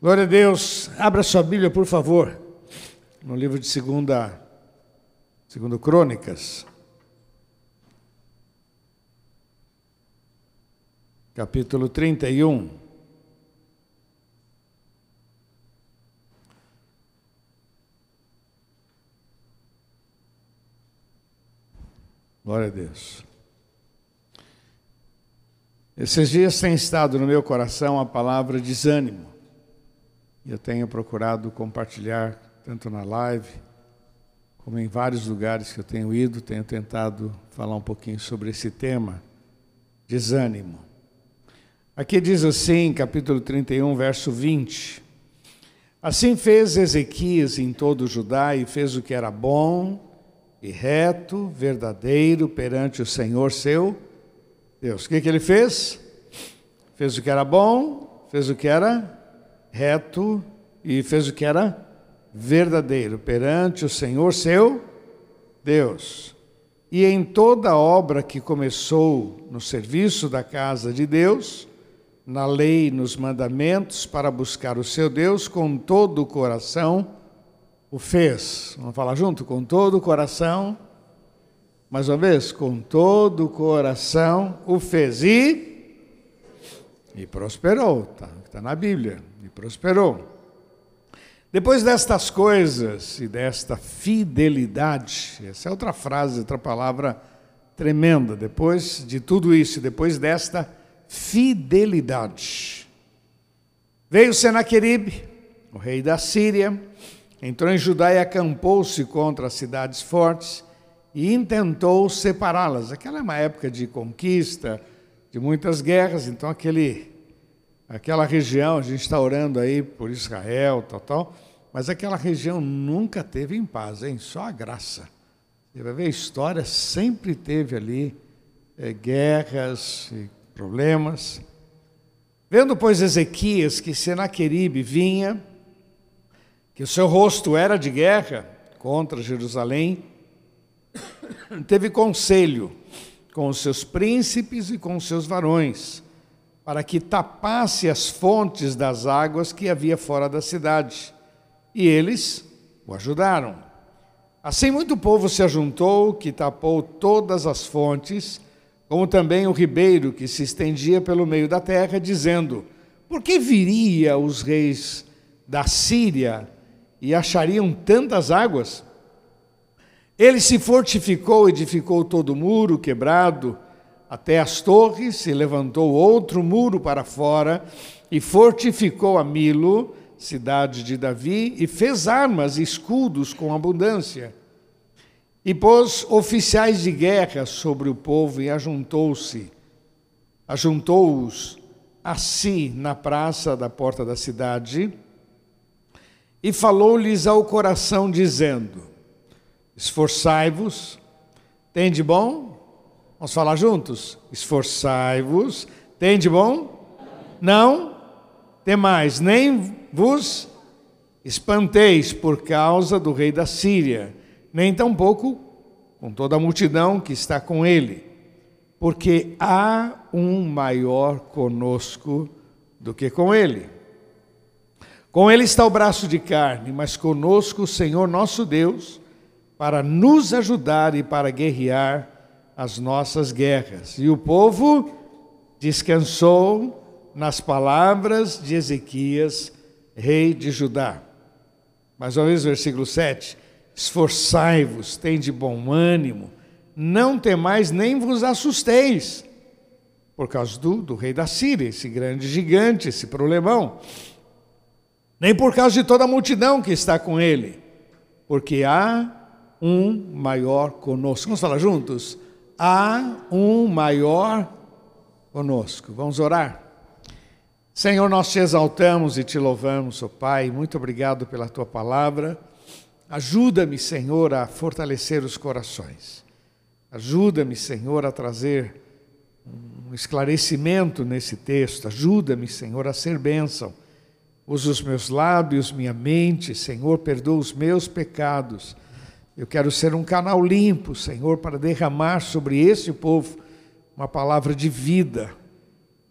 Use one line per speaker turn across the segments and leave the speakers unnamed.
Glória a Deus. Abra sua Bíblia, por favor, no livro de segunda, segundo Crônicas. Capítulo 31. Glória a Deus. Esses dias tem estado no meu coração a palavra desânimo. Eu tenho procurado compartilhar, tanto na live, como em vários lugares que eu tenho ido, tenho tentado falar um pouquinho sobre esse tema, desânimo. Aqui diz assim, capítulo 31, verso 20: Assim fez Ezequias em todo Judá e fez o que era bom e reto, verdadeiro perante o Senhor seu Deus. O que, que ele fez? Fez o que era bom, fez o que era reto e fez o que era verdadeiro perante o Senhor seu Deus. E em toda obra que começou no serviço da casa de Deus, na lei, nos mandamentos, para buscar o seu Deus com todo o coração, o fez. Vamos falar junto? Com todo o coração mais uma vez, com todo o coração o fez e, e prosperou. Está tá na Bíblia. E prosperou. Depois destas coisas e desta fidelidade, essa é outra frase, outra palavra tremenda. Depois de tudo isso, depois desta fidelidade, veio Senaqueribe, o rei da Síria, entrou em Judá e acampou-se contra as cidades fortes e intentou separá-las. Aquela é uma época de conquista, de muitas guerras, então aquele, aquela região, a gente está orando aí por Israel, tal, tal, mas aquela região nunca teve em paz, hein? só a graça. Você vai ver, a história sempre teve ali é, guerras e problemas. Vendo, pois, Ezequias que Senaqueribe vinha, que o seu rosto era de guerra contra Jerusalém, teve conselho com os seus príncipes e com os seus varões, para que tapasse as fontes das águas que havia fora da cidade. E eles o ajudaram. Assim muito povo se ajuntou, que tapou todas as fontes, como também o ribeiro que se estendia pelo meio da terra, dizendo: Por que viria os reis da Síria e achariam tantas águas? Ele se fortificou, edificou todo o muro quebrado até as torres, e levantou outro muro para fora, e fortificou a Milo, cidade de Davi, e fez armas e escudos com abundância. E pôs oficiais de guerra sobre o povo e ajuntou-se, ajuntou-os a si na praça da porta da cidade, e falou-lhes ao coração, dizendo: Esforçai-vos, tem de bom? Vamos falar juntos? Esforçai-vos, tem de bom? Não tem mais, nem vos espanteis por causa do rei da Síria, nem tampouco com toda a multidão que está com ele, porque há um maior conosco do que com ele. Com ele está o braço de carne, mas conosco o Senhor nosso Deus para nos ajudar e para guerrear as nossas guerras. E o povo descansou nas palavras de Ezequias, rei de Judá. Mais uma vez, versículo 7. Esforçai-vos, de bom ânimo, não temais nem vos assusteis, por causa do, do rei da Síria, esse grande gigante, esse problemão, nem por causa de toda a multidão que está com ele, porque há um maior conosco. Vamos falar juntos? Há um maior conosco. Vamos orar? Senhor, nós te exaltamos e te louvamos, ó oh Pai. Muito obrigado pela tua palavra. Ajuda-me, Senhor, a fortalecer os corações. Ajuda-me, Senhor, a trazer um esclarecimento nesse texto. Ajuda-me, Senhor, a ser bênção. Usa os meus lábios, minha mente, Senhor, perdoa os meus pecados eu quero ser um canal limpo, Senhor, para derramar sobre esse povo uma palavra de vida.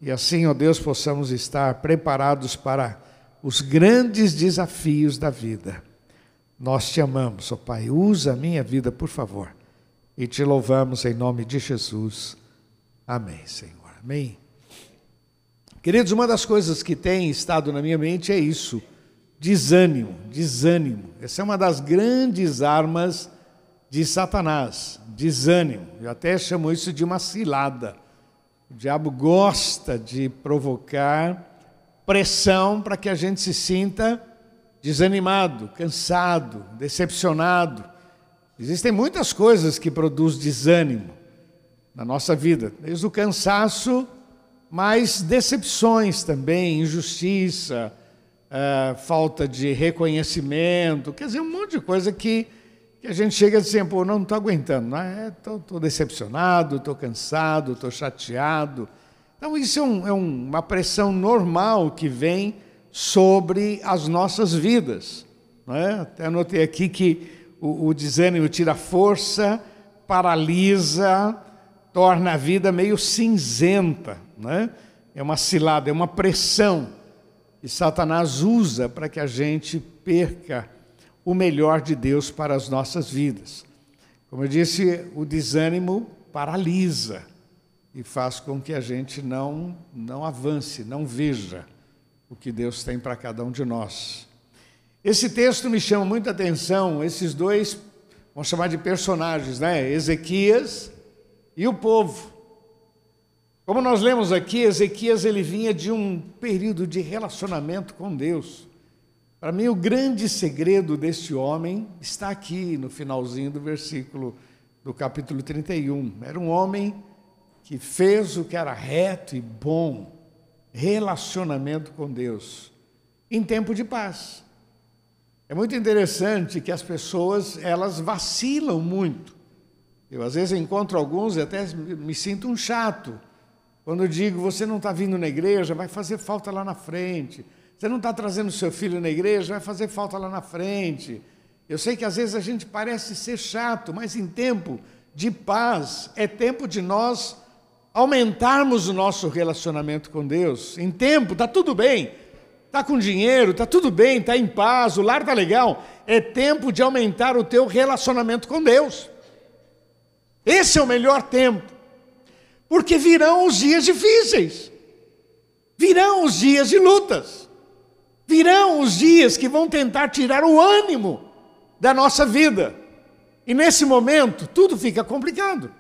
E assim, ó Deus, possamos estar preparados para os grandes desafios da vida. Nós te amamos, ó Pai. Usa a minha vida, por favor. E te louvamos em nome de Jesus. Amém, Senhor. Amém. Queridos, uma das coisas que tem estado na minha mente é isso: desânimo, desânimo. Essa é uma das grandes armas de Satanás, desânimo. Eu até chamo isso de uma cilada. O diabo gosta de provocar pressão para que a gente se sinta desanimado, cansado, decepcionado. Existem muitas coisas que produzem desânimo na nossa vida, desde o cansaço mas decepções também, injustiça, uh, falta de reconhecimento, quer dizer, um monte de coisa que, que a gente chega assim, pô, não estou aguentando, estou é? decepcionado, estou cansado, estou chateado. Então, isso é, um, é um, uma pressão normal que vem sobre as nossas vidas. É? Até anotei aqui que o, o desânimo tira força, paralisa, torna a vida meio cinzenta né? é uma cilada, é uma pressão que Satanás usa para que a gente perca o melhor de Deus para as nossas vidas. Como eu disse, o desânimo paralisa e faz com que a gente não, não avance, não veja o que Deus tem para cada um de nós. Esse texto me chama muita atenção, esses dois, vamos chamar de personagens, né? Ezequias e o povo. Como nós lemos aqui, Ezequias ele vinha de um período de relacionamento com Deus. Para mim, o grande segredo deste homem está aqui no finalzinho do versículo do capítulo 31. Era um homem que fez o que era reto e bom, relacionamento com Deus, em tempo de paz. É muito interessante que as pessoas, elas vacilam muito. Eu às vezes encontro alguns e até me sinto um chato, quando eu digo, você não está vindo na igreja, vai fazer falta lá na frente. Você não está trazendo seu filho na igreja, vai fazer falta lá na frente. Eu sei que às vezes a gente parece ser chato, mas em tempo de paz, é tempo de nós aumentarmos o nosso relacionamento com Deus. Em tempo, está tudo bem, está com dinheiro, está tudo bem, está em paz, o lar está legal. É tempo de aumentar o teu relacionamento com Deus. Esse é o melhor tempo. Porque virão os dias difíceis, virão os dias de lutas, virão os dias que vão tentar tirar o ânimo da nossa vida. E nesse momento, tudo fica complicado.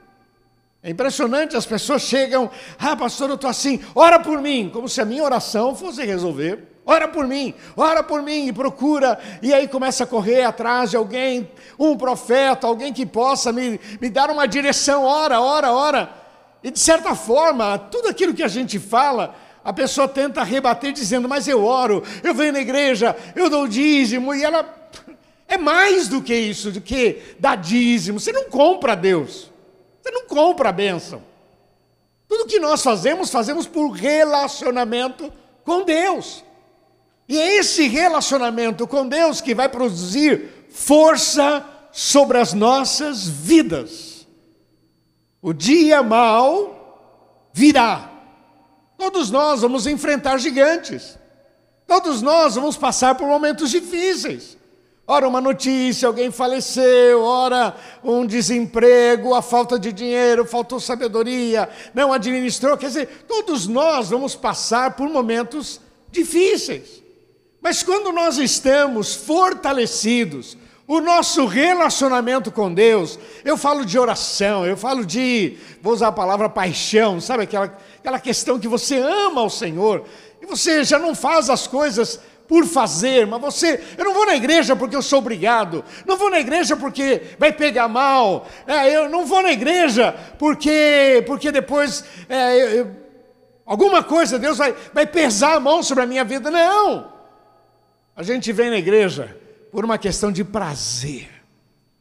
É impressionante, as pessoas chegam, ah, pastor, eu estou assim, ora por mim, como se a minha oração fosse resolver. Ora por mim, ora por mim, e procura, e aí começa a correr atrás de alguém, um profeta, alguém que possa me, me dar uma direção, ora, ora, ora. E de certa forma, tudo aquilo que a gente fala, a pessoa tenta rebater dizendo: Mas eu oro, eu venho na igreja, eu dou dízimo, e ela é mais do que isso, do que dar dízimo. Você não compra Deus, você não compra a bênção. Tudo que nós fazemos, fazemos por relacionamento com Deus. E é esse relacionamento com Deus que vai produzir força sobre as nossas vidas. O dia mal virá. Todos nós vamos enfrentar gigantes. Todos nós vamos passar por momentos difíceis. Ora, uma notícia, alguém faleceu, ora, um desemprego, a falta de dinheiro, faltou sabedoria, não administrou. Quer dizer, todos nós vamos passar por momentos difíceis. Mas quando nós estamos fortalecidos, o nosso relacionamento com Deus, eu falo de oração, eu falo de, vou usar a palavra paixão, sabe aquela, aquela questão que você ama o Senhor, e você já não faz as coisas por fazer, mas você, eu não vou na igreja porque eu sou obrigado, não vou na igreja porque vai pegar mal, é, eu não vou na igreja porque, porque depois é, eu, eu, alguma coisa, Deus vai, vai pesar a mão sobre a minha vida, não. A gente vem na igreja por uma questão de prazer.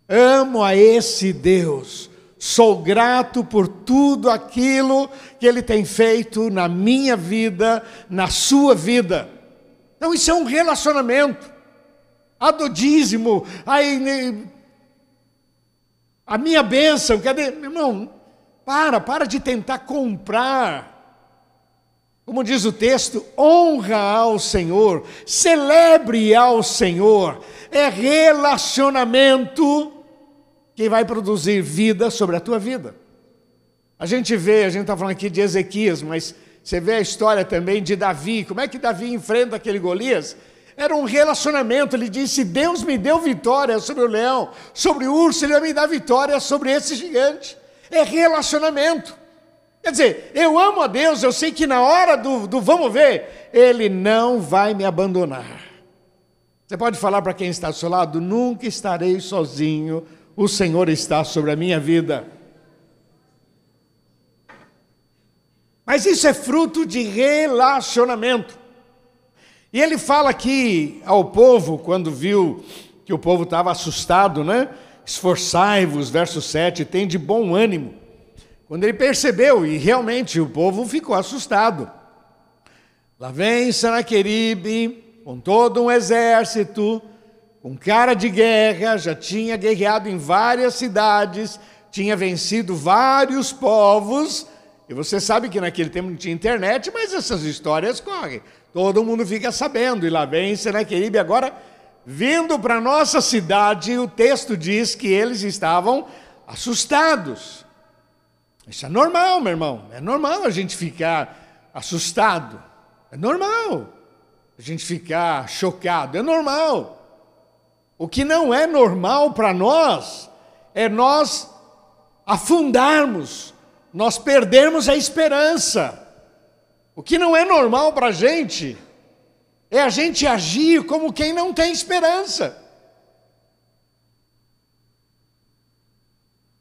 Amo a esse Deus. Sou grato por tudo aquilo que Ele tem feito na minha vida, na sua vida. Então, isso é um relacionamento. A do dízimo, a, a minha bênção, cadê? Irmão, para, para de tentar comprar como diz o texto, honra ao Senhor, celebre ao Senhor. É relacionamento que vai produzir vida sobre a tua vida. A gente vê, a gente está falando aqui de Ezequias, mas você vê a história também de Davi. Como é que Davi enfrenta aquele Golias? Era um relacionamento. Ele disse: Deus me deu vitória sobre o leão, sobre o urso, ele vai me dar vitória sobre esse gigante. É relacionamento. Quer dizer, eu amo a Deus, eu sei que na hora do, do vamos ver, Ele não vai me abandonar. Você pode falar para quem está ao seu lado: nunca estarei sozinho, o Senhor está sobre a minha vida. Mas isso é fruto de relacionamento. E ele fala aqui ao povo, quando viu que o povo estava assustado, né? Esforçai-vos, verso 7, tem de bom ânimo. Quando ele percebeu, e realmente o povo ficou assustado. Lá vem Sanaqueribe, com todo um exército, com cara de guerra, já tinha guerreado em várias cidades, tinha vencido vários povos, e você sabe que naquele tempo não tinha internet, mas essas histórias correm. Todo mundo fica sabendo, e lá vem Senaqueribe agora vindo para nossa cidade, o texto diz que eles estavam assustados. Isso é normal, meu irmão. É normal a gente ficar assustado. É normal. A gente ficar chocado. É normal. O que não é normal para nós é nós afundarmos, nós perdermos a esperança. O que não é normal para a gente é a gente agir como quem não tem esperança.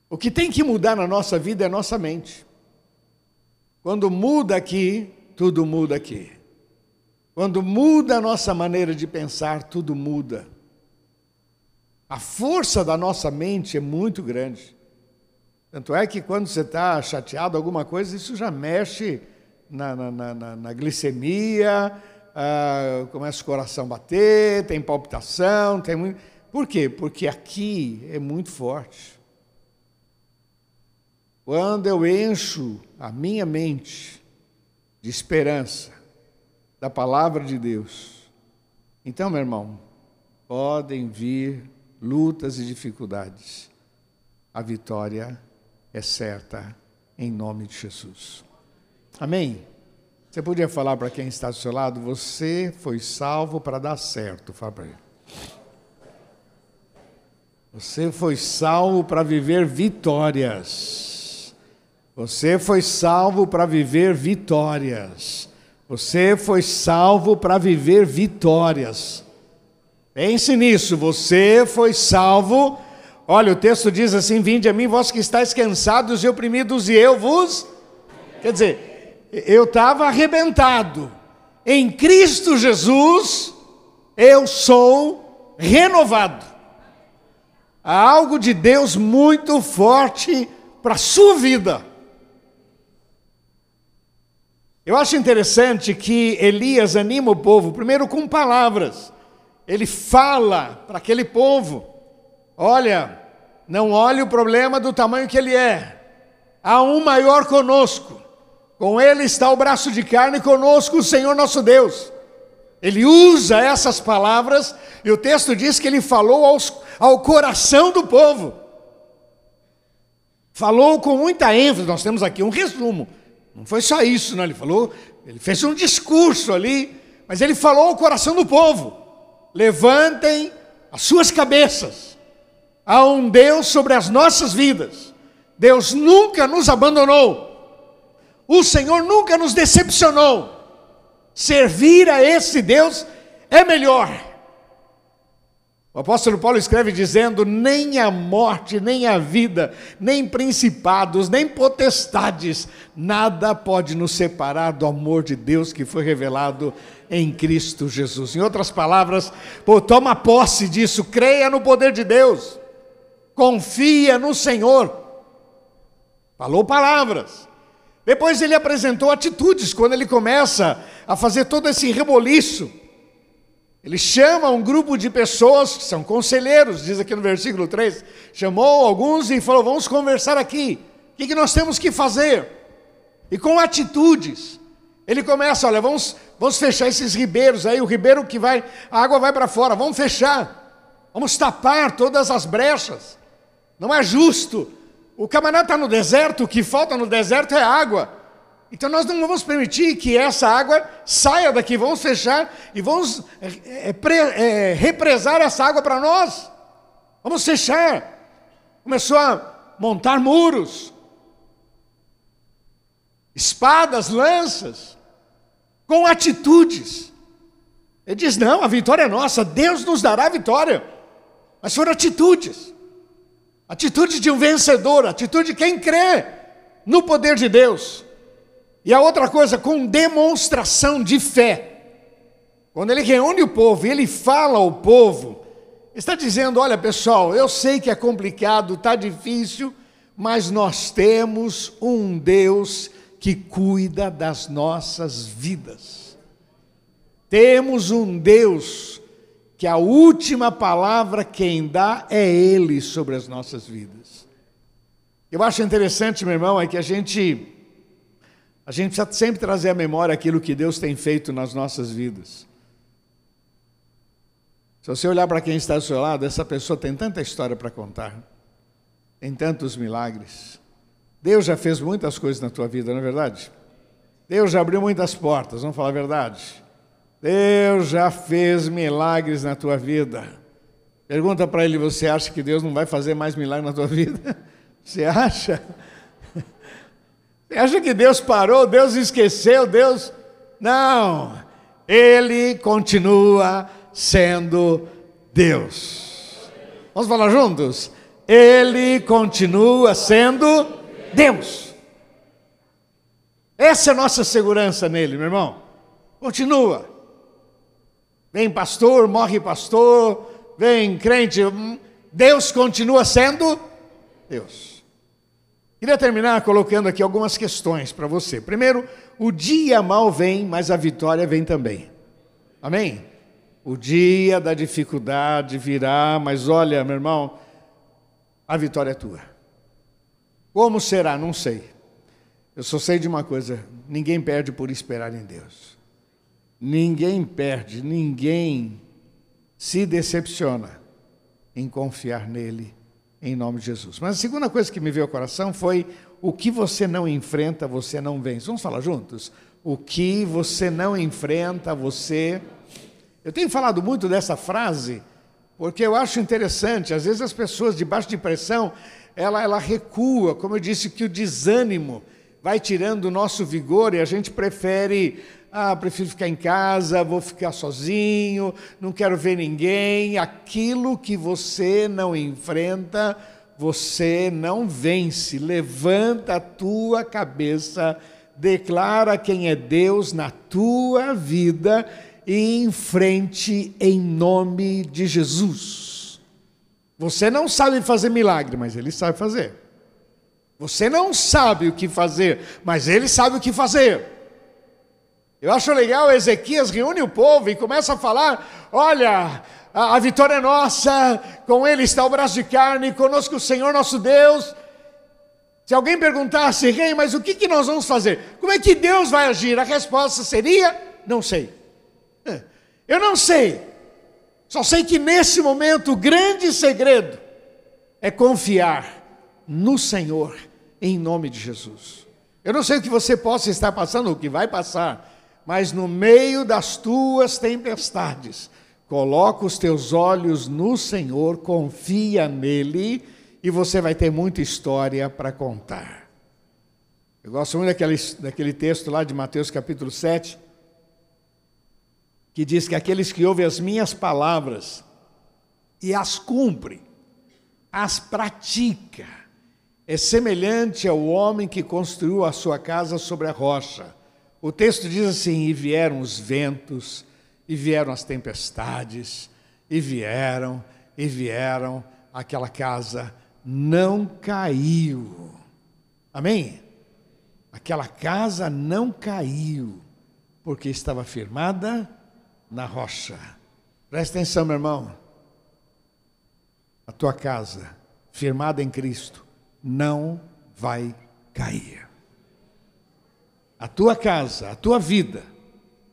O que tem que mudar na nossa vida é nossa mente. Quando muda aqui, tudo muda aqui. Quando muda a nossa maneira de pensar, tudo muda. A força da nossa mente é muito grande. Tanto é que quando você está chateado, alguma coisa, isso já mexe na, na, na, na glicemia, ah, começa o coração a bater, tem palpitação, tem muito. Por quê? Porque aqui é muito forte. Quando eu encho a minha mente de esperança da palavra de Deus, então, meu irmão, podem vir lutas e dificuldades. A vitória é certa em nome de Jesus. Amém? Você podia falar para quem está do seu lado, você foi salvo para dar certo, fala para ele. Você foi salvo para viver vitórias. Você foi salvo para viver vitórias. Você foi salvo para viver vitórias. Pense nisso, você foi salvo. Olha, o texto diz assim: Vinde a mim, vós que estáis cansados e oprimidos, e eu vos. Quer dizer, eu estava arrebentado. Em Cristo Jesus, eu sou renovado. Há algo de Deus muito forte para a sua vida. Eu acho interessante que Elias anima o povo, primeiro com palavras. Ele fala para aquele povo: olha, não olhe o problema do tamanho que ele é. Há um maior conosco. Com ele está o braço de carne, conosco o Senhor nosso Deus. Ele usa essas palavras e o texto diz que ele falou aos, ao coração do povo. Falou com muita ênfase. Nós temos aqui um resumo. Não foi só isso, não. Ele falou, ele fez um discurso ali, mas ele falou ao coração do povo: levantem as suas cabeças. Há um Deus sobre as nossas vidas. Deus nunca nos abandonou. O Senhor nunca nos decepcionou. Servir a esse Deus é melhor. O apóstolo Paulo escreve dizendo: nem a morte, nem a vida, nem principados, nem potestades, nada pode nos separar do amor de Deus que foi revelado em Cristo Jesus. Em outras palavras, pô, toma posse disso, creia no poder de Deus, confia no Senhor. Falou palavras. Depois ele apresentou atitudes, quando ele começa a fazer todo esse reboliço ele chama um grupo de pessoas que são conselheiros, diz aqui no versículo 3. Chamou alguns e falou: Vamos conversar aqui. O que, nós temos que fazer? E com atitudes. Ele começa, olha, vamos, vamos fechar esses ribeiros aí, o ribeiro que vai, a água vai para fora, vamos fechar, vamos tapar todas as brechas. Não é justo. O camarada está no deserto, o que falta no deserto é água. Então nós não vamos permitir que essa água saia daqui, vamos fechar e vamos é, é, represar essa água para nós. Vamos fechar. Começou a montar muros, espadas, lanças, com atitudes. Ele diz: não, a vitória é nossa, Deus nos dará a vitória. Mas foram atitudes. Atitude de um vencedor, atitude de quem crê no poder de Deus. E a outra coisa, com demonstração de fé. Quando ele reúne o povo e ele fala ao povo, está dizendo: olha pessoal, eu sei que é complicado, está difícil, mas nós temos um Deus que cuida das nossas vidas. Temos um Deus que a última palavra quem dá é Ele sobre as nossas vidas. Eu acho interessante, meu irmão, é que a gente a gente precisa sempre trazer à memória aquilo que Deus tem feito nas nossas vidas. Se você olhar para quem está ao seu lado, essa pessoa tem tanta história para contar, tem tantos milagres. Deus já fez muitas coisas na tua vida, não é verdade? Deus já abriu muitas portas, vamos falar a verdade. Deus já fez milagres na tua vida. Pergunta para ele: você acha que Deus não vai fazer mais milagres na tua vida? Você acha? Acha que Deus parou, Deus esqueceu, Deus. Não, Ele continua sendo Deus. Vamos falar juntos? Ele continua sendo Deus. Essa é a nossa segurança nele, meu irmão. Continua. Vem pastor, morre pastor, vem crente. Hum, Deus continua sendo Deus. Queria terminar colocando aqui algumas questões para você. Primeiro, o dia mal vem, mas a vitória vem também. Amém? O dia da dificuldade virá, mas olha, meu irmão, a vitória é tua. Como será? Não sei. Eu só sei de uma coisa: ninguém perde por esperar em Deus. Ninguém perde, ninguém se decepciona em confiar nele em nome de Jesus. Mas a segunda coisa que me veio ao coração foi: o que você não enfrenta, você não vence. Vamos falar juntos? O que você não enfrenta, você. Eu tenho falado muito dessa frase porque eu acho interessante. Às vezes as pessoas debaixo de pressão, ela, ela recua, como eu disse, que o desânimo vai tirando o nosso vigor e a gente prefere ah, prefiro ficar em casa, vou ficar sozinho, não quero ver ninguém. Aquilo que você não enfrenta, você não vence. Levanta a tua cabeça, declara quem é Deus na tua vida e enfrente em nome de Jesus. Você não sabe fazer milagre, mas ele sabe fazer. Você não sabe o que fazer, mas ele sabe o que fazer. Eu acho legal, Ezequias reúne o povo e começa a falar: olha, a, a vitória é nossa, com ele está o braço de carne, conosco o Senhor nosso Deus. Se alguém perguntasse, rei, mas o que, que nós vamos fazer? Como é que Deus vai agir? A resposta seria: não sei. É, eu não sei. Só sei que nesse momento o grande segredo é confiar no Senhor em nome de Jesus. Eu não sei o que você possa estar passando, o que vai passar, mas no meio das tuas tempestades, coloca os teus olhos no Senhor, confia nele e você vai ter muita história para contar. Eu gosto muito daquele, daquele texto lá de Mateus capítulo 7, que diz que aqueles que ouvem as minhas palavras e as cumprem, as pratica, é semelhante ao homem que construiu a sua casa sobre a rocha. O texto diz assim: e vieram os ventos, e vieram as tempestades, e vieram, e vieram, aquela casa não caiu. Amém? Aquela casa não caiu, porque estava firmada na rocha. Presta atenção, meu irmão. A tua casa, firmada em Cristo, não vai cair. A tua casa, a tua vida,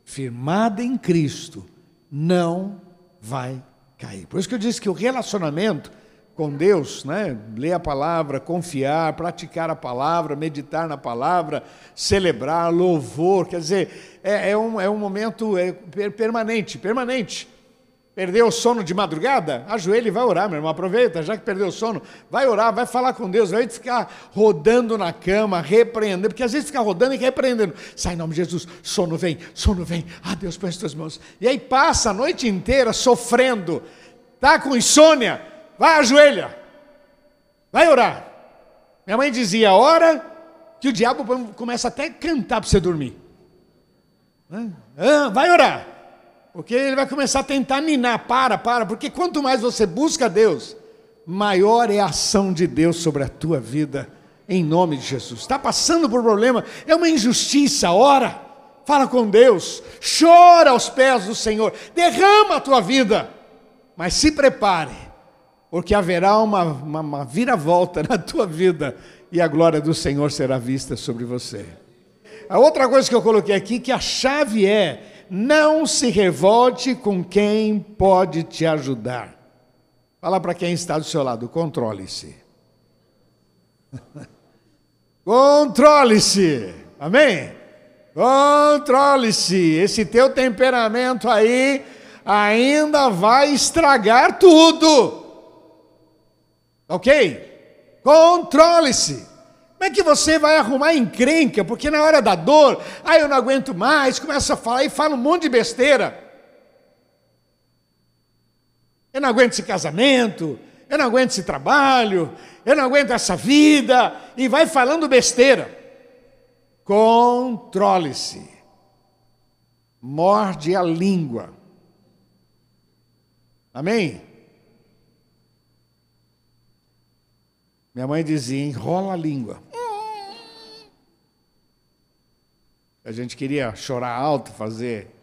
firmada em Cristo, não vai cair. Por isso que eu disse que o relacionamento com Deus, né? ler a palavra, confiar, praticar a palavra, meditar na palavra, celebrar, louvor, quer dizer, é, é um, é um momento é, permanente, permanente. Perdeu o sono de madrugada? Ajoelha e vai orar, meu irmão. Aproveita, já que perdeu o sono, vai orar, vai falar com Deus, vai ficar rodando na cama, repreendendo, porque às vezes fica rodando e repreendendo. Sai em nome de Jesus, sono vem, sono vem. Ah, Deus, põe as tuas mãos. E aí passa a noite inteira sofrendo, tá com insônia, vai ajoelha, vai orar. Minha mãe dizia, ora que o diabo começa até a cantar para você dormir. Vai orar. Porque ele vai começar a tentar ninar, para, para, porque quanto mais você busca Deus, maior é a ação de Deus sobre a tua vida, em nome de Jesus. Está passando por problema, é uma injustiça, ora, fala com Deus, chora aos pés do Senhor, derrama a tua vida, mas se prepare, porque haverá uma, uma, uma viravolta na tua vida e a glória do Senhor será vista sobre você. A outra coisa que eu coloquei aqui, que a chave é não se revolte com quem pode te ajudar. Fala para quem está do seu lado, controle-se. controle-se. Amém? Controle-se. Esse teu temperamento aí ainda vai estragar tudo. Ok? Controle-se. Como é que você vai arrumar encrenca? Porque na hora da dor, ah, eu não aguento mais, começa a falar e fala um monte de besteira. Eu não aguento esse casamento, eu não aguento esse trabalho, eu não aguento essa vida, e vai falando besteira. Controle-se. Morde a língua. Amém? Minha mãe dizia: enrola a língua. A gente queria chorar alto, fazer,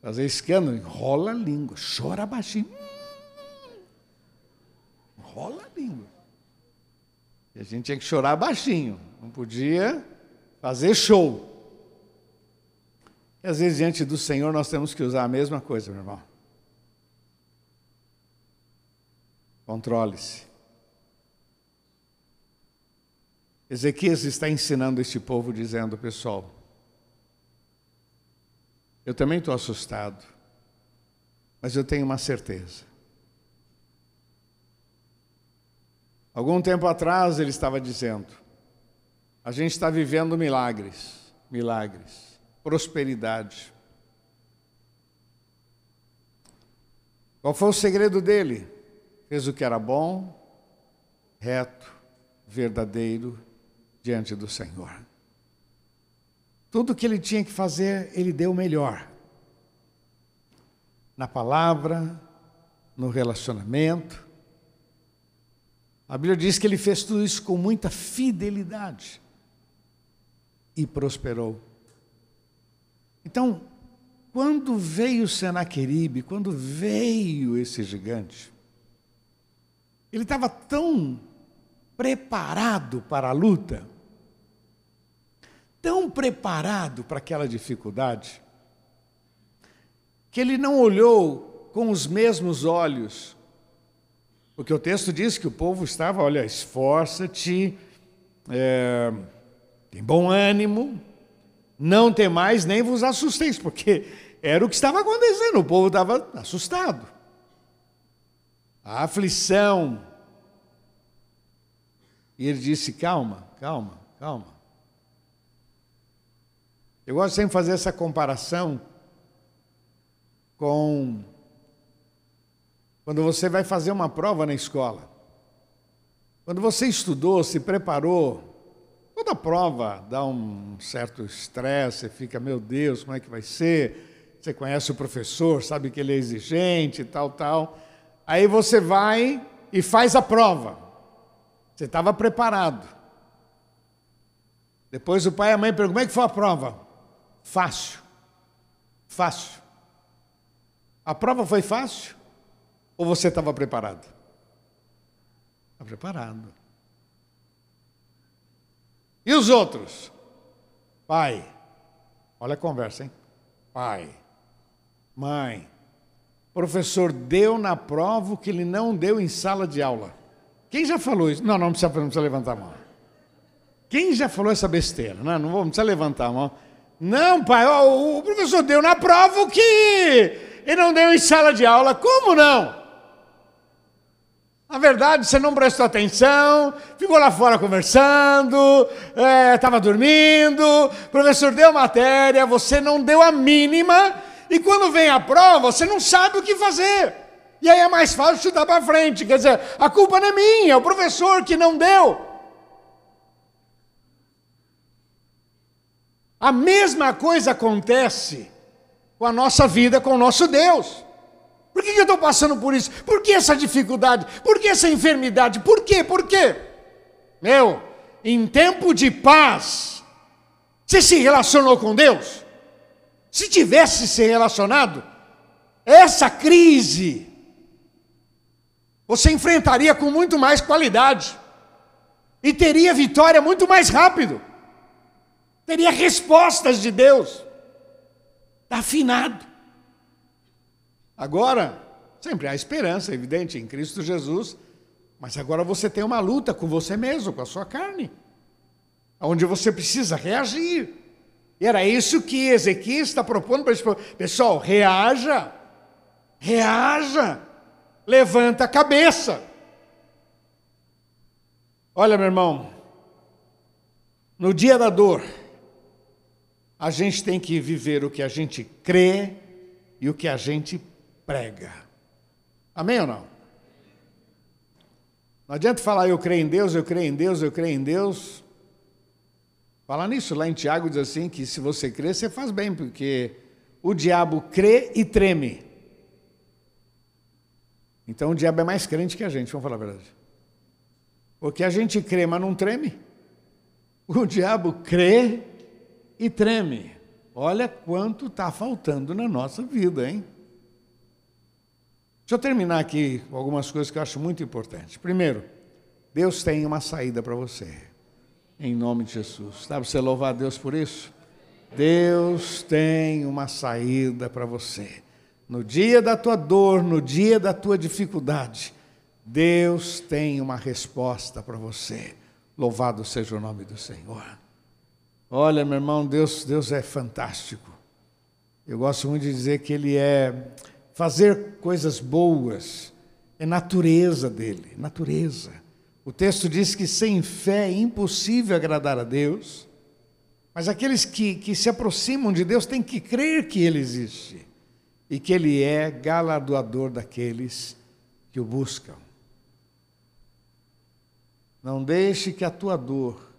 fazer escândalo. Enrola a língua, chora baixinho. Enrola a língua. E a gente tinha que chorar baixinho, não podia fazer show. E às vezes, diante do Senhor, nós temos que usar a mesma coisa, meu irmão. Controle-se. Ezequias está ensinando este povo, dizendo, pessoal, eu também estou assustado, mas eu tenho uma certeza. Algum tempo atrás ele estava dizendo: a gente está vivendo milagres, milagres, prosperidade. Qual foi o segredo dele? Fez o que era bom, reto, verdadeiro diante do Senhor. Tudo que ele tinha que fazer, ele deu o melhor. Na palavra, no relacionamento. A Bíblia diz que ele fez tudo isso com muita fidelidade e prosperou. Então, quando veio Senaqueribe, quando veio esse gigante, ele estava tão preparado para a luta tão preparado para aquela dificuldade que ele não olhou com os mesmos olhos. Porque o texto diz que o povo estava, olha, esforça-te, é, tem bom ânimo, não temais nem vos assusteis, porque era o que estava acontecendo, o povo estava assustado. A aflição. E ele disse: calma, calma, calma. Eu gosto sempre de fazer essa comparação com quando você vai fazer uma prova na escola. Quando você estudou, se preparou, toda prova dá um certo estresse, você fica, meu Deus, como é que vai ser? Você conhece o professor, sabe que ele é exigente tal, tal. Aí você vai e faz a prova. Você estava preparado. Depois o pai e a mãe perguntam, como é que foi a prova? Fácil. Fácil. A prova foi fácil? Ou você estava preparado? Estava preparado. E os outros? pai, olha a conversa, hein? Pai, mãe, professor deu na prova o que ele não deu em sala de aula. Quem já falou isso? Não, não precisa, não precisa levantar a mão. Quem já falou essa besteira? Não, não, vou, não precisa levantar a mão. Não, pai, o professor deu na prova o que ele não deu em sala de aula. Como não? Na verdade, você não prestou atenção, ficou lá fora conversando, estava é, dormindo, o professor deu matéria, você não deu a mínima, e quando vem a prova, você não sabe o que fazer. E aí é mais fácil chutar para frente. Quer dizer, a culpa não é minha, é o professor que não deu. A mesma coisa acontece com a nossa vida, com o nosso Deus. Por que eu estou passando por isso? Por que essa dificuldade? Por que essa enfermidade? Por quê? Por quê? Meu, em tempo de paz, você se relacionou com Deus? Se tivesse se relacionado, essa crise você enfrentaria com muito mais qualidade e teria vitória muito mais rápido. Teria respostas de Deus. Está afinado. Agora, sempre há esperança, evidente, em Cristo Jesus, mas agora você tem uma luta com você mesmo, com a sua carne, onde você precisa reagir. E era isso que Ezequiel está propondo para esse pessoal: reaja, reaja, levanta a cabeça. Olha, meu irmão, no dia da dor, a gente tem que viver o que a gente crê e o que a gente prega. Amém ou não? Não adianta falar eu creio em Deus, eu creio em Deus, eu creio em Deus. Falar nisso, lá em Tiago diz assim: que se você crê, você faz bem, porque o diabo crê e treme. Então o diabo é mais crente que a gente, vamos falar a verdade. Porque a gente crê, mas não treme. O diabo crê e treme. Olha quanto está faltando na nossa vida, hein? Deixa eu terminar aqui algumas coisas que eu acho muito importantes. Primeiro, Deus tem uma saída para você, em nome de Jesus. Para você louvar a Deus por isso? Deus tem uma saída para você. No dia da tua dor, no dia da tua dificuldade, Deus tem uma resposta para você. Louvado seja o nome do Senhor. Olha, meu irmão, Deus, Deus é fantástico. Eu gosto muito de dizer que Ele é fazer coisas boas é natureza dele, natureza. O texto diz que sem fé é impossível agradar a Deus, mas aqueles que, que se aproximam de Deus têm que crer que Ele existe e que Ele é galardoador daqueles que o buscam. Não deixe que a tua dor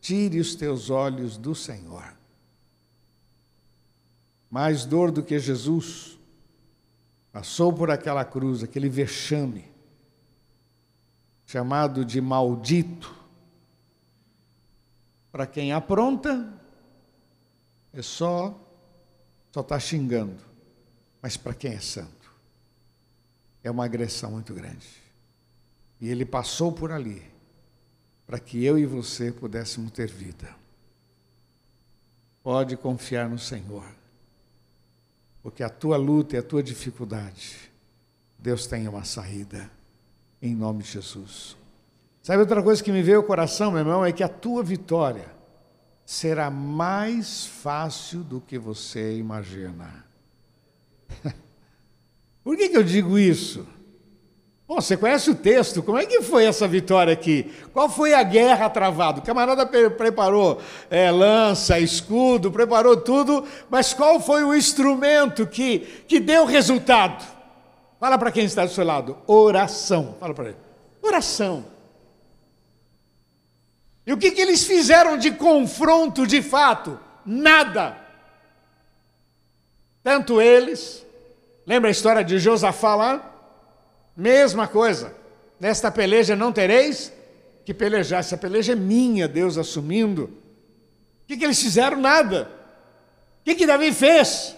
tire os teus olhos do Senhor. Mais dor do que Jesus passou por aquela cruz, aquele vexame, chamado de maldito, para quem apronta, é só só está xingando, mas para quem é santo, é uma agressão muito grande. E ele passou por ali, para que eu e você pudéssemos ter vida. Pode confiar no Senhor. Porque a tua luta e a tua dificuldade, Deus tem uma saída, em nome de Jesus. Sabe outra coisa que me veio ao coração, meu irmão, é que a tua vitória será mais fácil do que você imagina. Por que, que eu digo isso? Bom, você conhece o texto, como é que foi essa vitória aqui? Qual foi a guerra travada? O camarada preparou é, lança, escudo, preparou tudo, mas qual foi o instrumento que, que deu resultado? Fala para quem está do seu lado: oração. Fala para ele: oração. E o que, que eles fizeram de confronto de fato? Nada. Tanto eles, lembra a história de Josafá lá? Mesma coisa. Nesta peleja não tereis que pelejar. Essa peleja é minha, Deus assumindo. O que, que eles fizeram? Nada. O que, que Davi fez?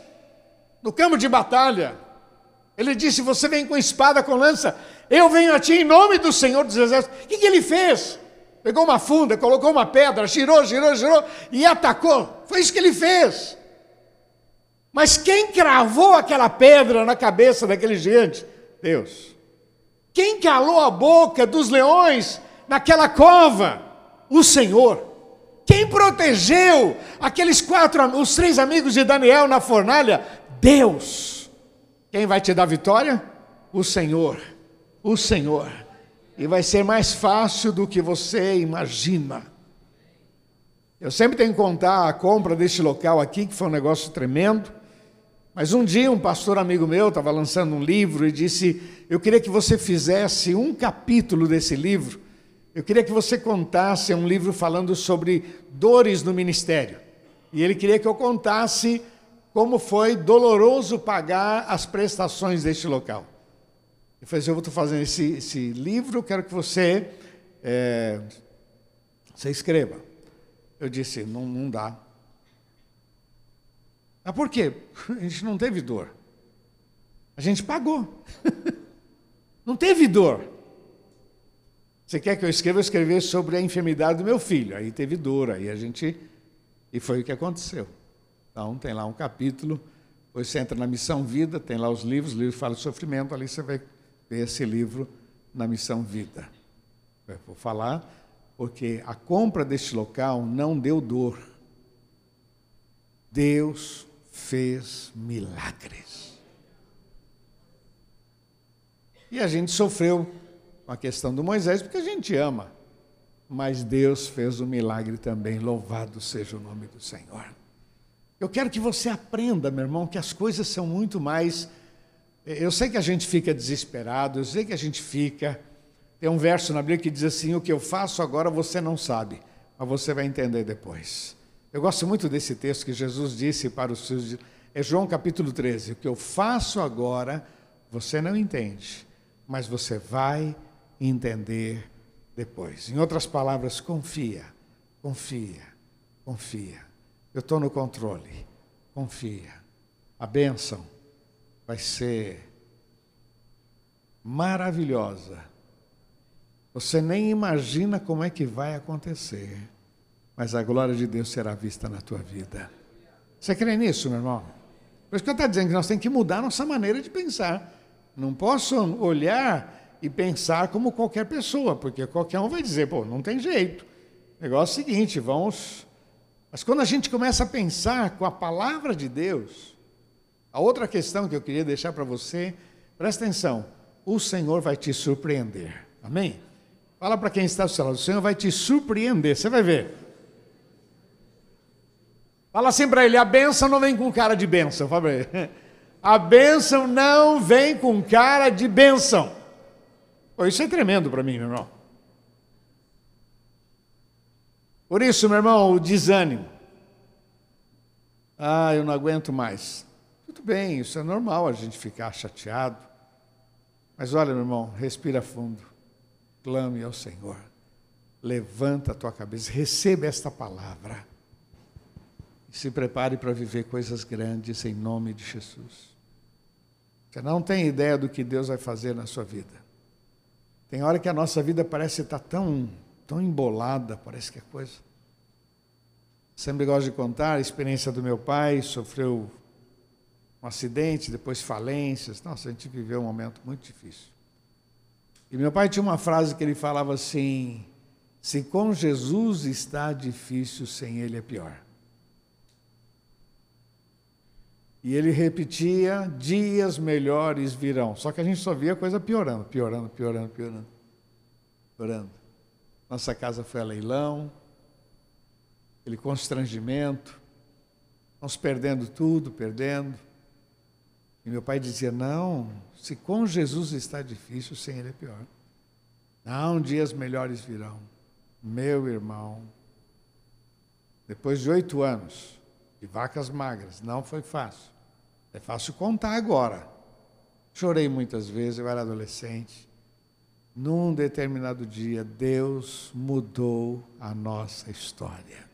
No campo de batalha. Ele disse: Você vem com espada, com lança, eu venho a ti em nome do Senhor dos Exércitos. O que, que ele fez? Pegou uma funda, colocou uma pedra, girou, girou, girou e atacou. Foi isso que ele fez. Mas quem cravou aquela pedra na cabeça daquele gigante? Deus. Quem calou a boca dos leões naquela cova? O Senhor. Quem protegeu aqueles quatro, os três amigos de Daniel na fornalha? Deus. Quem vai te dar vitória? O Senhor. O Senhor. E vai ser mais fácil do que você imagina. Eu sempre tenho que contar a compra deste local aqui, que foi um negócio tremendo. Mas um dia um pastor amigo meu estava lançando um livro e disse: Eu queria que você fizesse um capítulo desse livro. Eu queria que você contasse um livro falando sobre dores no ministério. E ele queria que eu contasse como foi doloroso pagar as prestações deste local. Eu falei assim, eu estou fazendo esse, esse livro, quero que você, é, você escreva. Eu disse, não, não dá. Mas por quê? A gente não teve dor. A gente pagou. não teve dor. Você quer que eu escreva? Eu escrevi sobre a enfermidade do meu filho. Aí teve dor, aí a gente. E foi o que aconteceu. Então, tem lá um capítulo. Depois você entra na Missão Vida, tem lá os livros, o livro fala de sofrimento, ali você vai ver esse livro na Missão Vida. Eu vou falar, porque a compra deste local não deu dor. Deus fez milagres. E a gente sofreu a questão do Moisés porque a gente ama. Mas Deus fez o um milagre também, louvado seja o nome do Senhor. Eu quero que você aprenda, meu irmão, que as coisas são muito mais. Eu sei que a gente fica desesperado, eu sei que a gente fica. Tem um verso na Bíblia que diz assim: O que eu faço agora você não sabe, mas você vai entender depois. Eu gosto muito desse texto que Jesus disse para os seus. É João capítulo 13. O que eu faço agora, você não entende, mas você vai entender depois. Em outras palavras, confia, confia, confia. Eu estou no controle, confia. A bênção vai ser maravilhosa. Você nem imagina como é que vai acontecer mas a glória de Deus será vista na tua vida. Você crê nisso, meu irmão? Por isso que eu estou dizendo que nós temos que mudar nossa maneira de pensar. Não posso olhar e pensar como qualquer pessoa, porque qualquer um vai dizer, pô, não tem jeito. O negócio é o seguinte, vamos. Mas quando a gente começa a pensar com a palavra de Deus, a outra questão que eu queria deixar para você, presta atenção, o Senhor vai te surpreender. Amém? Fala para quem está ao seu lado, o Senhor vai te surpreender, você vai ver. Fala assim para ele: a bênção não vem com cara de bênção. Fala para ele. A bênção não vem com cara de bênção. Pô, isso é tremendo para mim, meu irmão. Por isso, meu irmão, o desânimo. Ah, eu não aguento mais. Tudo bem, isso é normal a gente ficar chateado. Mas olha, meu irmão, respira fundo. Clame ao Senhor. Levanta a tua cabeça, receba esta palavra se prepare para viver coisas grandes em nome de Jesus. Você não tem ideia do que Deus vai fazer na sua vida. Tem hora que a nossa vida parece estar tão, tão embolada, parece que é coisa. Sempre gosto de contar a experiência do meu pai, sofreu um acidente, depois falências. Nossa, a gente viveu um momento muito difícil. E meu pai tinha uma frase que ele falava assim: se com Jesus está difícil, sem ele é pior. E ele repetia: dias melhores virão. Só que a gente só via a coisa piorando, piorando, piorando, piorando. Piorando. Nossa casa foi a leilão, aquele constrangimento, nós perdendo tudo, perdendo. E meu pai dizia: não, se com Jesus está difícil, sem ele é pior. Não, dias melhores virão. Meu irmão, depois de oito anos de vacas magras, não foi fácil. É fácil contar agora. Chorei muitas vezes, eu era adolescente. Num determinado dia, Deus mudou a nossa história.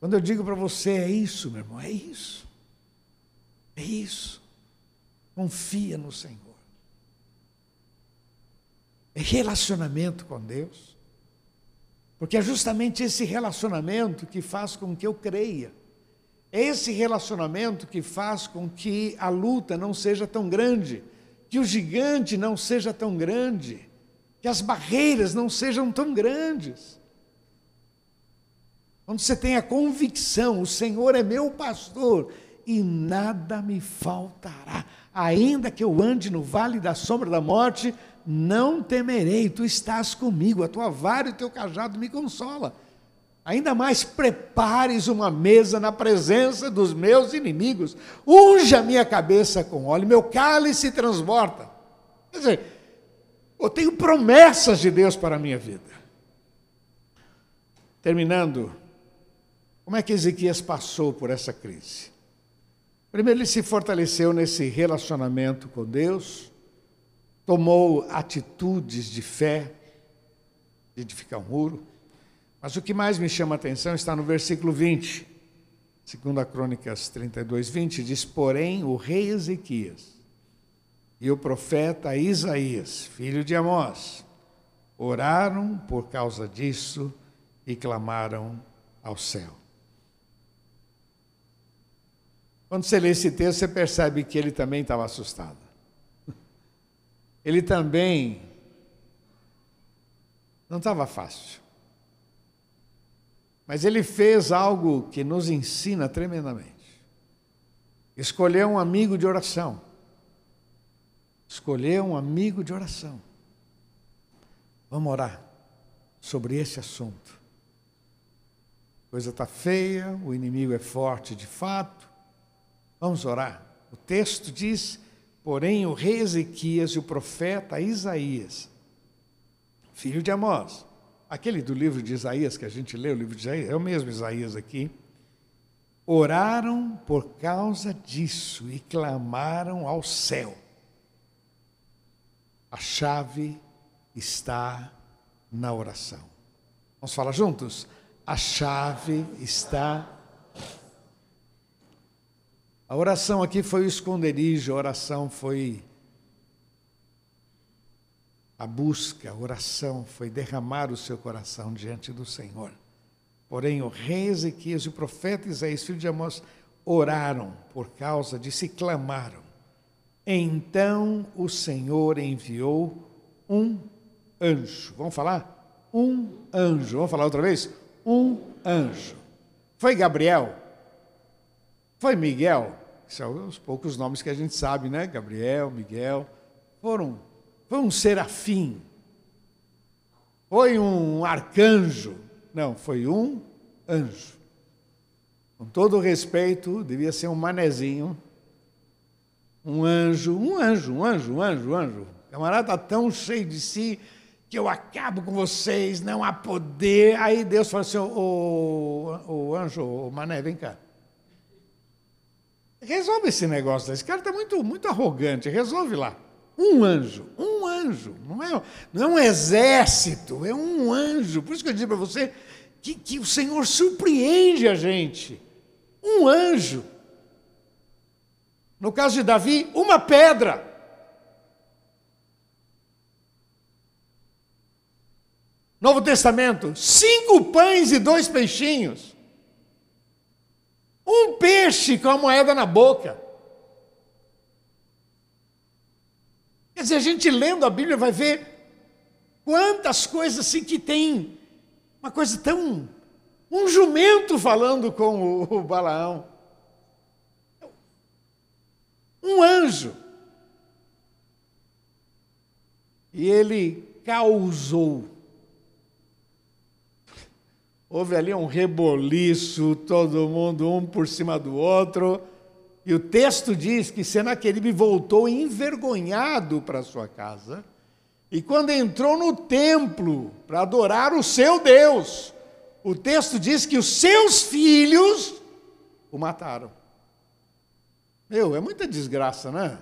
Quando eu digo para você, é isso, meu irmão, é isso. É isso. Confia no Senhor. É relacionamento com Deus. Porque é justamente esse relacionamento que faz com que eu creia. É esse relacionamento que faz com que a luta não seja tão grande, que o gigante não seja tão grande, que as barreiras não sejam tão grandes. Quando você tem a convicção, o Senhor é meu pastor e nada me faltará. Ainda que eu ande no vale da sombra da morte, não temerei, tu estás comigo, a tua vara e o teu cajado me consola. Ainda mais prepares uma mesa na presença dos meus inimigos. Unja minha cabeça com óleo, meu cálice transborda. Quer dizer, eu tenho promessas de Deus para a minha vida. Terminando, como é que Ezequias passou por essa crise? Primeiro, ele se fortaleceu nesse relacionamento com Deus, tomou atitudes de fé, de edificar um muro. Mas o que mais me chama a atenção está no versículo 20. Segundo a Crônicas 32, 20, diz, porém, o rei Ezequias e o profeta Isaías, filho de Amós, oraram por causa disso e clamaram ao céu. Quando você lê esse texto, você percebe que ele também estava assustado. Ele também não estava fácil. Mas ele fez algo que nos ensina tremendamente. Escolheu um amigo de oração. Escolheu um amigo de oração. Vamos orar sobre esse assunto. A coisa está feia, o inimigo é forte de fato. Vamos orar. O texto diz: porém, o rei Ezequias e o profeta Isaías, filho de Amós, aquele do livro de Isaías que a gente lê, o livro de Isaías, é o mesmo Isaías aqui, oraram por causa disso e clamaram ao céu. A chave está na oração. Vamos falar juntos? A chave está a oração aqui foi o esconderijo, a oração foi a busca, a oração foi derramar o seu coração diante do Senhor. Porém, o rei Ezequias e o profeta Isaías, filho de Amós, oraram por causa de se clamaram. Então o Senhor enviou um anjo. Vamos falar? Um anjo. Vamos falar outra vez? Um anjo. Foi Gabriel foi Miguel, são os poucos nomes que a gente sabe, né? Gabriel, Miguel. Foram, foi um serafim. Foi um arcanjo. Não, foi um anjo. Com todo respeito, devia ser um manezinho. Um anjo, um anjo, um anjo, um anjo, um anjo. O camarada está tão cheio de si que eu acabo com vocês, não há poder. Aí Deus falou assim: o anjo, o mané, vem cá. Resolve esse negócio. Esse cara está muito, muito arrogante. Resolve lá. Um anjo. Um anjo. Não é, não é um exército, é um anjo. Por isso que eu disse para você que, que o Senhor surpreende a gente. Um anjo. No caso de Davi, uma pedra. Novo Testamento, cinco pães e dois peixinhos. Um peixe com a moeda na boca. Quer dizer, a gente lendo a Bíblia vai ver quantas coisas assim que tem. Uma coisa tão. Um jumento falando com o, o Balaão. Um anjo. E ele causou Houve ali um reboliço, todo mundo um por cima do outro. E o texto diz que Senaqueribe voltou envergonhado para sua casa. E quando entrou no templo para adorar o seu Deus, o texto diz que os seus filhos o mataram. Meu, é muita desgraça, né?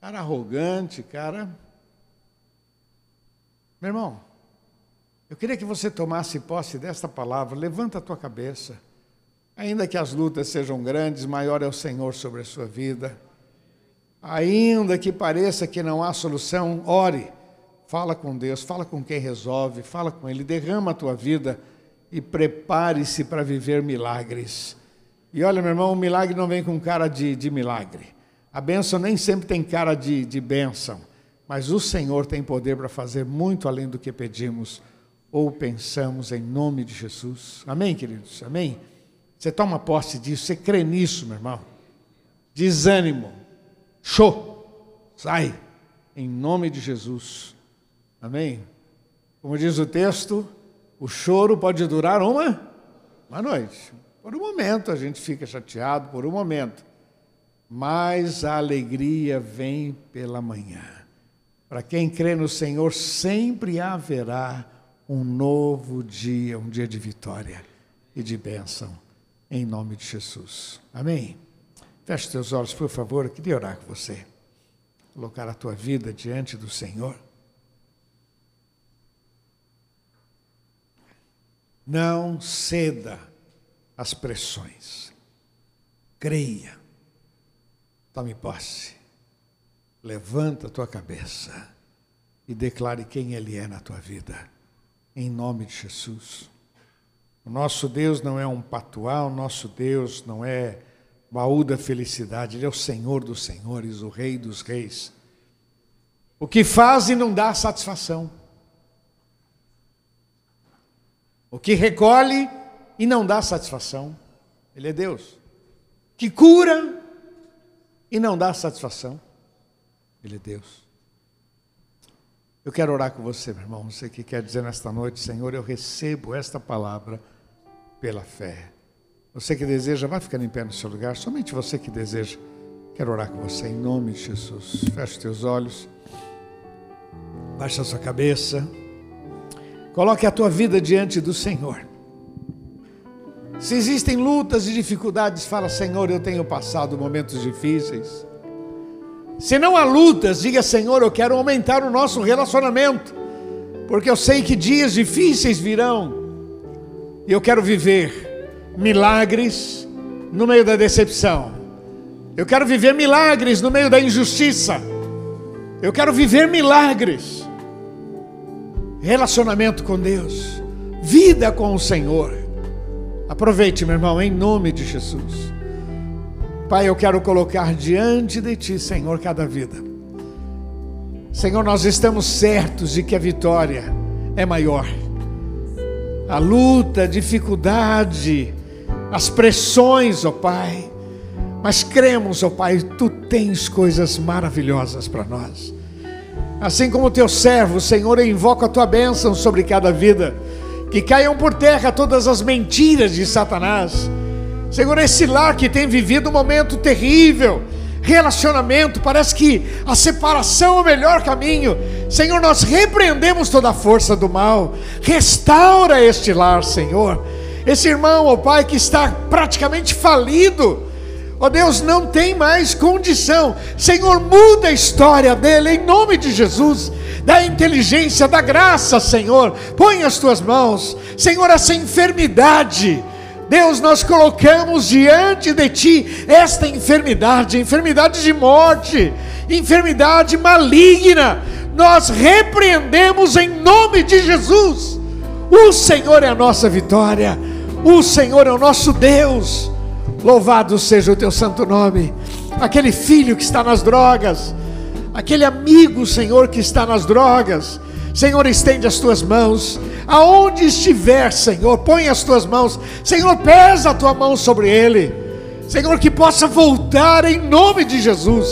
Cara arrogante, cara. Meu irmão, eu queria que você tomasse posse desta palavra. Levanta a tua cabeça. Ainda que as lutas sejam grandes, maior é o Senhor sobre a sua vida. Ainda que pareça que não há solução, ore. Fala com Deus, fala com quem resolve, fala com Ele, derrama a tua vida e prepare-se para viver milagres. E olha, meu irmão, o milagre não vem com cara de, de milagre. A bênção nem sempre tem cara de, de bênção, mas o Senhor tem poder para fazer muito além do que pedimos ou pensamos em nome de Jesus. Amém, queridos? Amém? Você toma posse disso, você crê nisso, meu irmão. Desânimo, show, sai, em nome de Jesus. Amém? Como diz o texto, o choro pode durar uma, uma noite. Por um momento a gente fica chateado, por um momento. Mas a alegria vem pela manhã. Para quem crê no Senhor, sempre haverá um novo dia, um dia de vitória e de bênção, em nome de Jesus. Amém? Feche teus olhos, por favor, eu queria orar com você. Colocar a tua vida diante do Senhor. Não ceda às pressões. Creia. Tome posse. Levanta a tua cabeça e declare quem Ele é na tua vida. Em nome de Jesus. O nosso Deus não é um patuá, o nosso Deus não é baú da felicidade, Ele é o Senhor dos senhores, o Rei dos reis. O que faz e não dá satisfação o que recolhe e não dá satisfação. Ele é Deus. Que cura e não dá satisfação. Ele é Deus. Eu quero orar com você, meu irmão. Você que quer dizer nesta noite, Senhor, eu recebo esta palavra pela fé. Você que deseja, vai ficando em pé no seu lugar. Somente você que deseja. Quero orar com você em nome de Jesus. Feche os teus olhos. Baixa a sua cabeça. Coloque a tua vida diante do Senhor. Se existem lutas e dificuldades, fala: Senhor, eu tenho passado momentos difíceis. Se não há lutas, diga: Senhor, eu quero aumentar o nosso relacionamento, porque eu sei que dias difíceis virão e eu quero viver milagres no meio da decepção. Eu quero viver milagres no meio da injustiça. Eu quero viver milagres relacionamento com Deus, vida com o Senhor. Aproveite, meu irmão, em nome de Jesus. Pai, eu quero colocar diante de Ti, Senhor, cada vida. Senhor, nós estamos certos de que a vitória é maior. A luta, a dificuldade, as pressões, ó Pai. Mas cremos, ó Pai, Tu tens coisas maravilhosas para nós. Assim como teu servo, Senhor, eu invoco a tua bênção sobre cada vida. Que caiam por terra todas as mentiras de Satanás. Senhor, esse lar que tem vivido um momento terrível, relacionamento, parece que a separação é o melhor caminho. Senhor, nós repreendemos toda a força do mal. Restaura este lar, Senhor. Esse irmão, ó Pai, que está praticamente falido Ó oh Deus, não tem mais condição. Senhor, muda a história dele em nome de Jesus. Dá inteligência, dá graça, Senhor. Põe as tuas mãos. Senhor, essa enfermidade. Deus, nós colocamos diante de Ti esta enfermidade, enfermidade de morte, enfermidade maligna. Nós repreendemos em nome de Jesus. O Senhor é a nossa vitória. O Senhor é o nosso Deus. Louvado seja o teu santo nome. Aquele filho que está nas drogas, aquele amigo, Senhor, que está nas drogas. Senhor, estende as tuas mãos. Aonde estiver, Senhor, põe as tuas mãos. Senhor, pesa a tua mão sobre ele. Senhor, que possa voltar em nome de Jesus.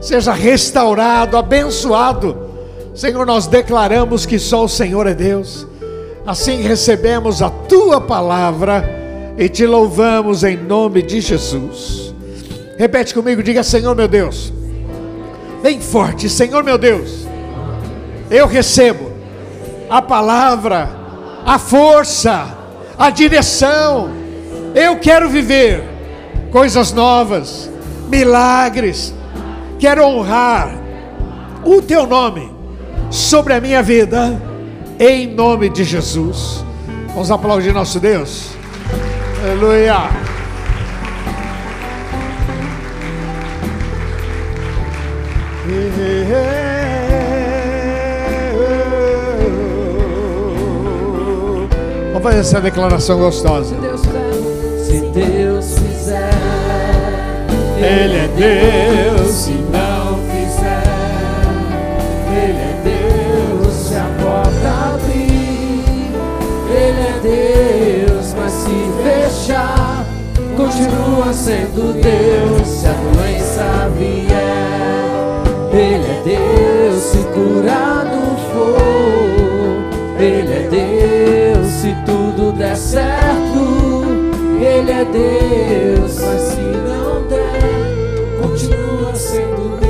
Seja restaurado, abençoado. Senhor, nós declaramos que só o Senhor é Deus. Assim recebemos a tua palavra e te louvamos em nome de Jesus. Repete comigo, diga: Senhor meu Deus, bem forte, Senhor meu Deus, eu recebo a palavra, a força, a direção. Eu quero viver coisas novas, milagres. Quero honrar o teu nome sobre a minha vida, em nome de Jesus. Vamos aplaudir nosso Deus. Aleluia. Vamos fazer essa declaração gostosa.
Se Deus fizer, fizer,
Ele é Deus.
se não fizer, Ele é Deus. Se a porta abrir, Ele é Deus. Mas se fechar, continua sendo Deus. Se a doença vier, Ele é Deus. Se curado for, Ele é Deus. Se tudo der certo, Ele é Deus. Mas se não der, continua sendo Deus.